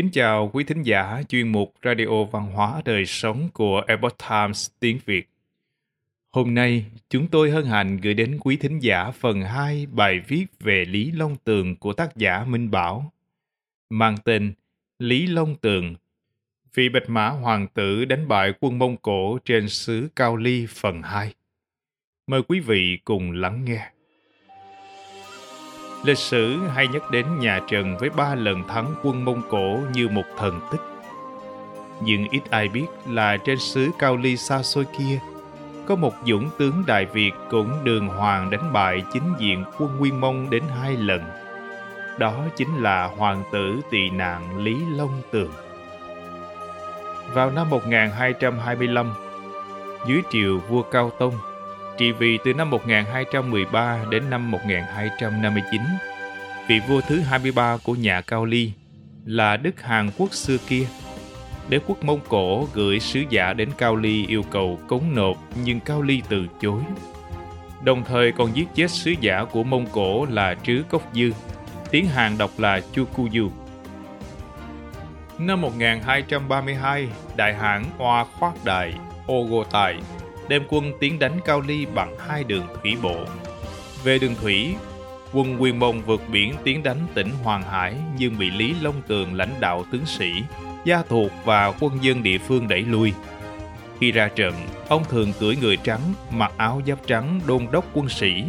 Kính chào quý thính giả chuyên mục Radio Văn hóa Đời Sống của Epoch Times tiếng Việt. Hôm nay, chúng tôi hân hạnh gửi đến quý thính giả phần 2 bài viết về Lý Long Tường của tác giả Minh Bảo. Mang tên Lý Long Tường, vị bạch mã hoàng tử đánh bại quân Mông Cổ trên xứ Cao Ly phần 2. Mời quý vị cùng lắng nghe. Lịch sử hay nhắc đến nhà Trần với ba lần thắng quân Mông Cổ như một thần tích. Nhưng ít ai biết là trên xứ Cao Ly xa xôi kia, có một dũng tướng Đại Việt cũng đường hoàng đánh bại chính diện quân Nguyên Mông đến hai lần. Đó chính là hoàng tử tị nạn Lý Long Tường. Vào năm 1225, dưới triều vua Cao Tông, trị vì từ năm 1213 đến năm 1259. Vị vua thứ 23 của nhà Cao Ly là Đức Hàn Quốc xưa kia. Đế quốc Mông Cổ gửi sứ giả đến Cao Ly yêu cầu cống nộp nhưng Cao Ly từ chối. Đồng thời còn giết chết sứ giả của Mông Cổ là Trứ Cốc Dư, tiếng Hàn đọc là Chu Cu Du. Năm 1232, đại hãn Hoa Khoát Đại, Ô Gô Tài đem quân tiến đánh Cao Ly bằng hai đường thủy bộ. Về đường thủy, quân quy Mông vượt biển tiến đánh tỉnh Hoàng Hải nhưng bị Lý Long Tường lãnh đạo tướng sĩ, gia thuộc và quân dân địa phương đẩy lui. Khi ra trận, ông thường cưỡi người trắng, mặc áo giáp trắng đôn đốc quân sĩ,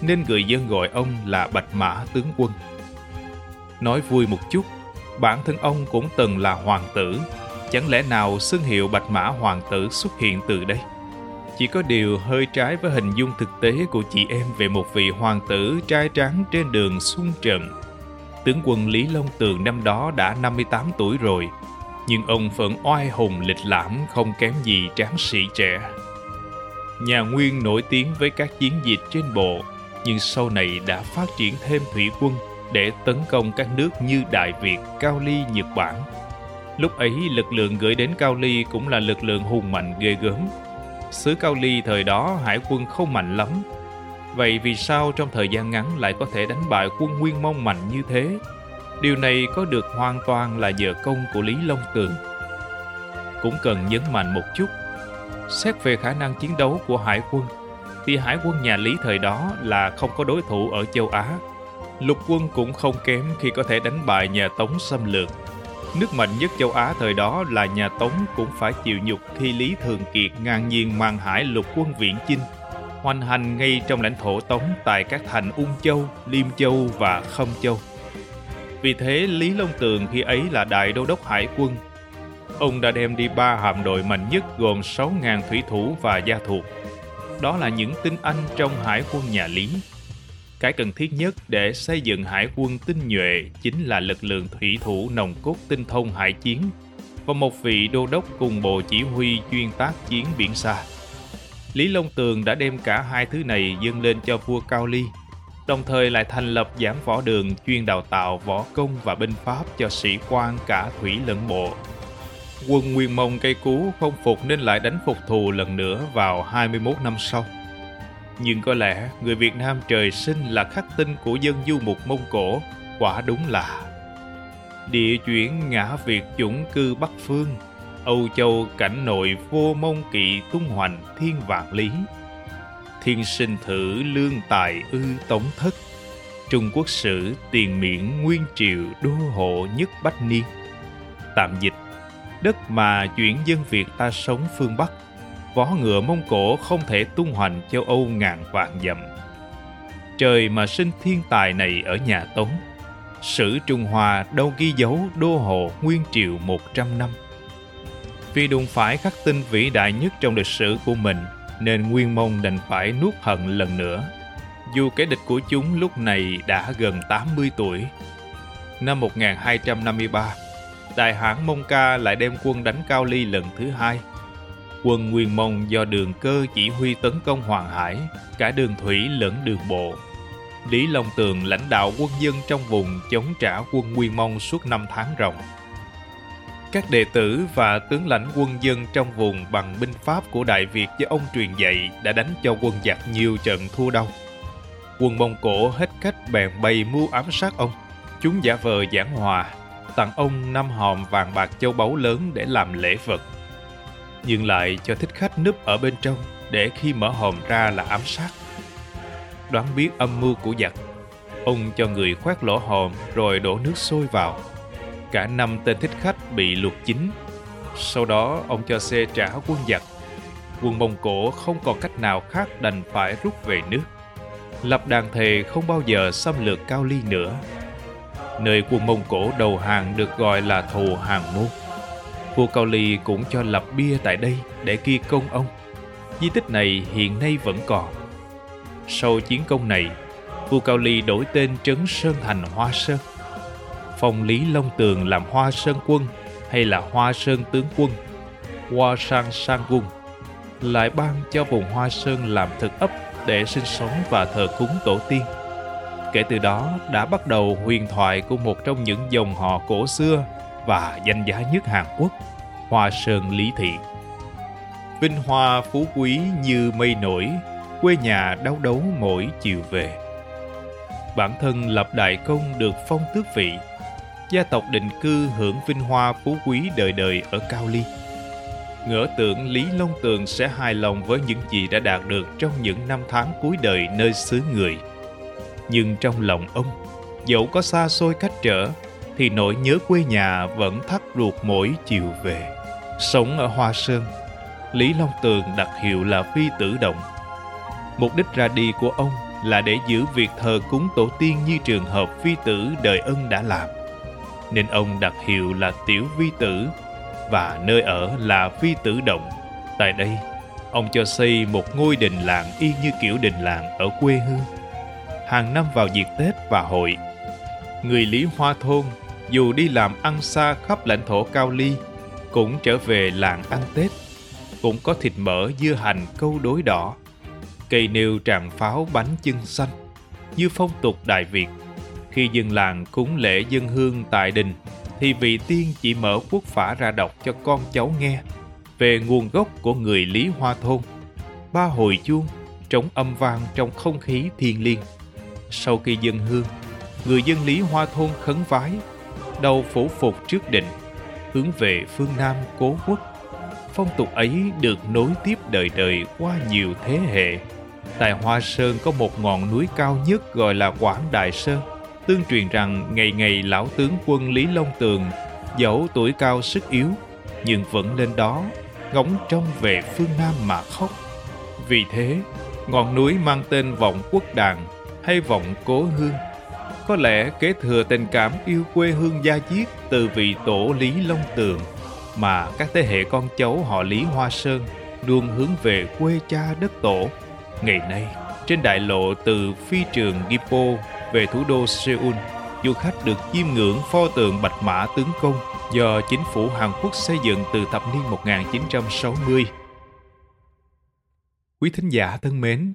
nên người dân gọi ông là Bạch Mã tướng quân. Nói vui một chút, bản thân ông cũng từng là hoàng tử, chẳng lẽ nào xưng hiệu Bạch Mã hoàng tử xuất hiện từ đây? Chỉ có điều hơi trái với hình dung thực tế của chị em về một vị hoàng tử trai tráng trên đường xuân trần. Tướng quân Lý Long Tường năm đó đã 58 tuổi rồi, nhưng ông vẫn oai hùng lịch lãm không kém gì tráng sĩ trẻ. Nhà Nguyên nổi tiếng với các chiến dịch trên bộ, nhưng sau này đã phát triển thêm thủy quân để tấn công các nước như Đại Việt, Cao Ly, Nhật Bản. Lúc ấy lực lượng gửi đến Cao Ly cũng là lực lượng hùng mạnh ghê gớm, xứ Cao Ly thời đó hải quân không mạnh lắm. Vậy vì sao trong thời gian ngắn lại có thể đánh bại quân Nguyên Mông mạnh như thế? Điều này có được hoàn toàn là nhờ công của Lý Long Tường. Cũng cần nhấn mạnh một chút, xét về khả năng chiến đấu của hải quân, thì hải quân nhà Lý thời đó là không có đối thủ ở châu Á. Lục quân cũng không kém khi có thể đánh bại nhà Tống xâm lược Nước mạnh nhất châu Á thời đó là nhà Tống cũng phải chịu nhục khi Lý Thường Kiệt ngang nhiên mang hải lục quân viễn chinh, hoành hành ngay trong lãnh thổ Tống tại các thành Ung Châu, Liêm Châu và Khâm Châu. Vì thế Lý Long Tường khi ấy là đại đô đốc hải quân. Ông đã đem đi ba hạm đội mạnh nhất gồm 6.000 thủy thủ và gia thuộc. Đó là những tinh anh trong hải quân nhà Lý cái cần thiết nhất để xây dựng hải quân tinh nhuệ chính là lực lượng thủy thủ nòng cốt tinh thông hải chiến và một vị đô đốc cùng bộ chỉ huy chuyên tác chiến biển xa. Lý Long Tường đã đem cả hai thứ này dâng lên cho vua Cao Ly, đồng thời lại thành lập giảng võ đường chuyên đào tạo võ công và binh pháp cho sĩ quan cả thủy lẫn bộ. Quân Nguyên Mông cây cú không phục nên lại đánh phục thù lần nữa vào 21 năm sau. Nhưng có lẽ người Việt Nam trời sinh là khắc tinh của dân du mục Mông Cổ, quả đúng là Địa chuyển ngã Việt chủng cư Bắc Phương, Âu Châu cảnh nội vô mông kỵ tung hoành thiên vạn lý. Thiên sinh thử lương tài ư tống thất, Trung Quốc sử tiền miễn nguyên triều đô hộ nhất bách niên. Tạm dịch, đất mà chuyển dân Việt ta sống phương Bắc võ ngựa Mông Cổ không thể tung hoành châu Âu ngàn vạn dặm. Trời mà sinh thiên tài này ở nhà Tống, sử Trung Hoa đâu ghi dấu đô hộ nguyên triều 100 năm. Vì đụng phải khắc tinh vĩ đại nhất trong lịch sử của mình, nên Nguyên Mông đành phải nuốt hận lần nữa. Dù kẻ địch của chúng lúc này đã gần 80 tuổi. Năm 1253, Đại hãn Mông Ca lại đem quân đánh Cao Ly lần thứ hai – Quân Nguyên Mông do đường cơ chỉ huy tấn công Hoàng Hải, cả đường thủy lẫn đường bộ. Lý Long Tường lãnh đạo quân dân trong vùng chống trả quân Nguyên Mông suốt năm tháng ròng. Các đệ tử và tướng lãnh quân dân trong vùng bằng binh pháp của Đại Việt do ông truyền dạy đã đánh cho quân giặc nhiều trận thua đau. Quân Mông Cổ hết cách bèn bày mưu ám sát ông. Chúng giả vờ giảng hòa, tặng ông năm hòm vàng bạc châu báu lớn để làm lễ vật. Nhưng lại cho thích khách núp ở bên trong để khi mở hòm ra là ám sát. Đoán biết âm mưu của giặc, ông cho người khoét lỗ hòm rồi đổ nước sôi vào. Cả năm tên thích khách bị luộc chín. Sau đó ông cho xe trả quân giặc. Quân Mông Cổ không còn cách nào khác đành phải rút về nước. Lập đàn thề không bao giờ xâm lược Cao Ly nữa. Nơi quân Mông Cổ đầu hàng được gọi là thù hàng môn. Vua Cao Ly cũng cho lập bia tại đây để ghi công ông. Di tích này hiện nay vẫn còn. Sau chiến công này, vua Cao Ly đổi tên trấn Sơn thành Hoa Sơn. Phong Lý Long Tường làm Hoa Sơn quân hay là Hoa Sơn tướng quân, Hoa Sang Sang quân, lại ban cho vùng Hoa Sơn làm thực ấp để sinh sống và thờ cúng tổ tiên. Kể từ đó đã bắt đầu huyền thoại của một trong những dòng họ cổ xưa và danh giá nhất Hàn Quốc, Hoa Sơn Lý Thị. Vinh hoa phú quý như mây nổi, quê nhà đau đấu mỗi chiều về. Bản thân lập đại công được phong tước vị, gia tộc định cư hưởng vinh hoa phú quý đời đời ở Cao Ly. Ngỡ tưởng Lý Long Tường sẽ hài lòng với những gì đã đạt được trong những năm tháng cuối đời nơi xứ người. Nhưng trong lòng ông, dẫu có xa xôi cách trở, thì nỗi nhớ quê nhà vẫn thắt ruột mỗi chiều về. Sống ở Hoa Sơn, Lý Long Tường đặt hiệu là Phi Tử Động. Mục đích ra đi của ông là để giữ việc thờ cúng tổ tiên như trường hợp Phi Tử đời ân đã làm. Nên ông đặt hiệu là Tiểu Vi Tử và nơi ở là Phi Tử Động. Tại đây, ông cho xây một ngôi đình làng y như kiểu đình làng ở quê hương. Hàng năm vào dịp Tết và hội, người Lý Hoa Thôn dù đi làm ăn xa khắp lãnh thổ Cao Ly cũng trở về làng ăn Tết. Cũng có thịt mỡ, dưa hành, câu đối đỏ, cây nêu tràng pháo bánh chưng xanh. Như phong tục Đại Việt, khi dân làng cúng lễ dân hương tại đình, thì vị tiên chỉ mở quốc phả ra đọc cho con cháu nghe về nguồn gốc của người Lý Hoa Thôn. Ba hồi chuông, trống âm vang trong không khí thiêng liêng. Sau khi dân hương, người dân Lý Hoa Thôn khấn vái, đầu phủ phục trước định, hướng về phương Nam cố quốc. Phong tục ấy được nối tiếp đời đời qua nhiều thế hệ. Tại Hoa Sơn có một ngọn núi cao nhất gọi là Quảng Đại Sơn. Tương truyền rằng ngày ngày lão tướng quân Lý Long Tường dẫu tuổi cao sức yếu nhưng vẫn lên đó ngóng trông về phương Nam mà khóc. Vì thế, ngọn núi mang tên Vọng Quốc Đàn hay Vọng Cố Hương có lẽ kế thừa tình cảm yêu quê hương gia diết từ vị tổ Lý Long Tường mà các thế hệ con cháu họ Lý Hoa Sơn luôn hướng về quê cha đất tổ. Ngày nay, trên đại lộ từ phi trường Gipo về thủ đô Seoul, du khách được chiêm ngưỡng pho tượng Bạch Mã Tướng Công do chính phủ Hàn Quốc xây dựng từ thập niên 1960. Quý thính giả thân mến,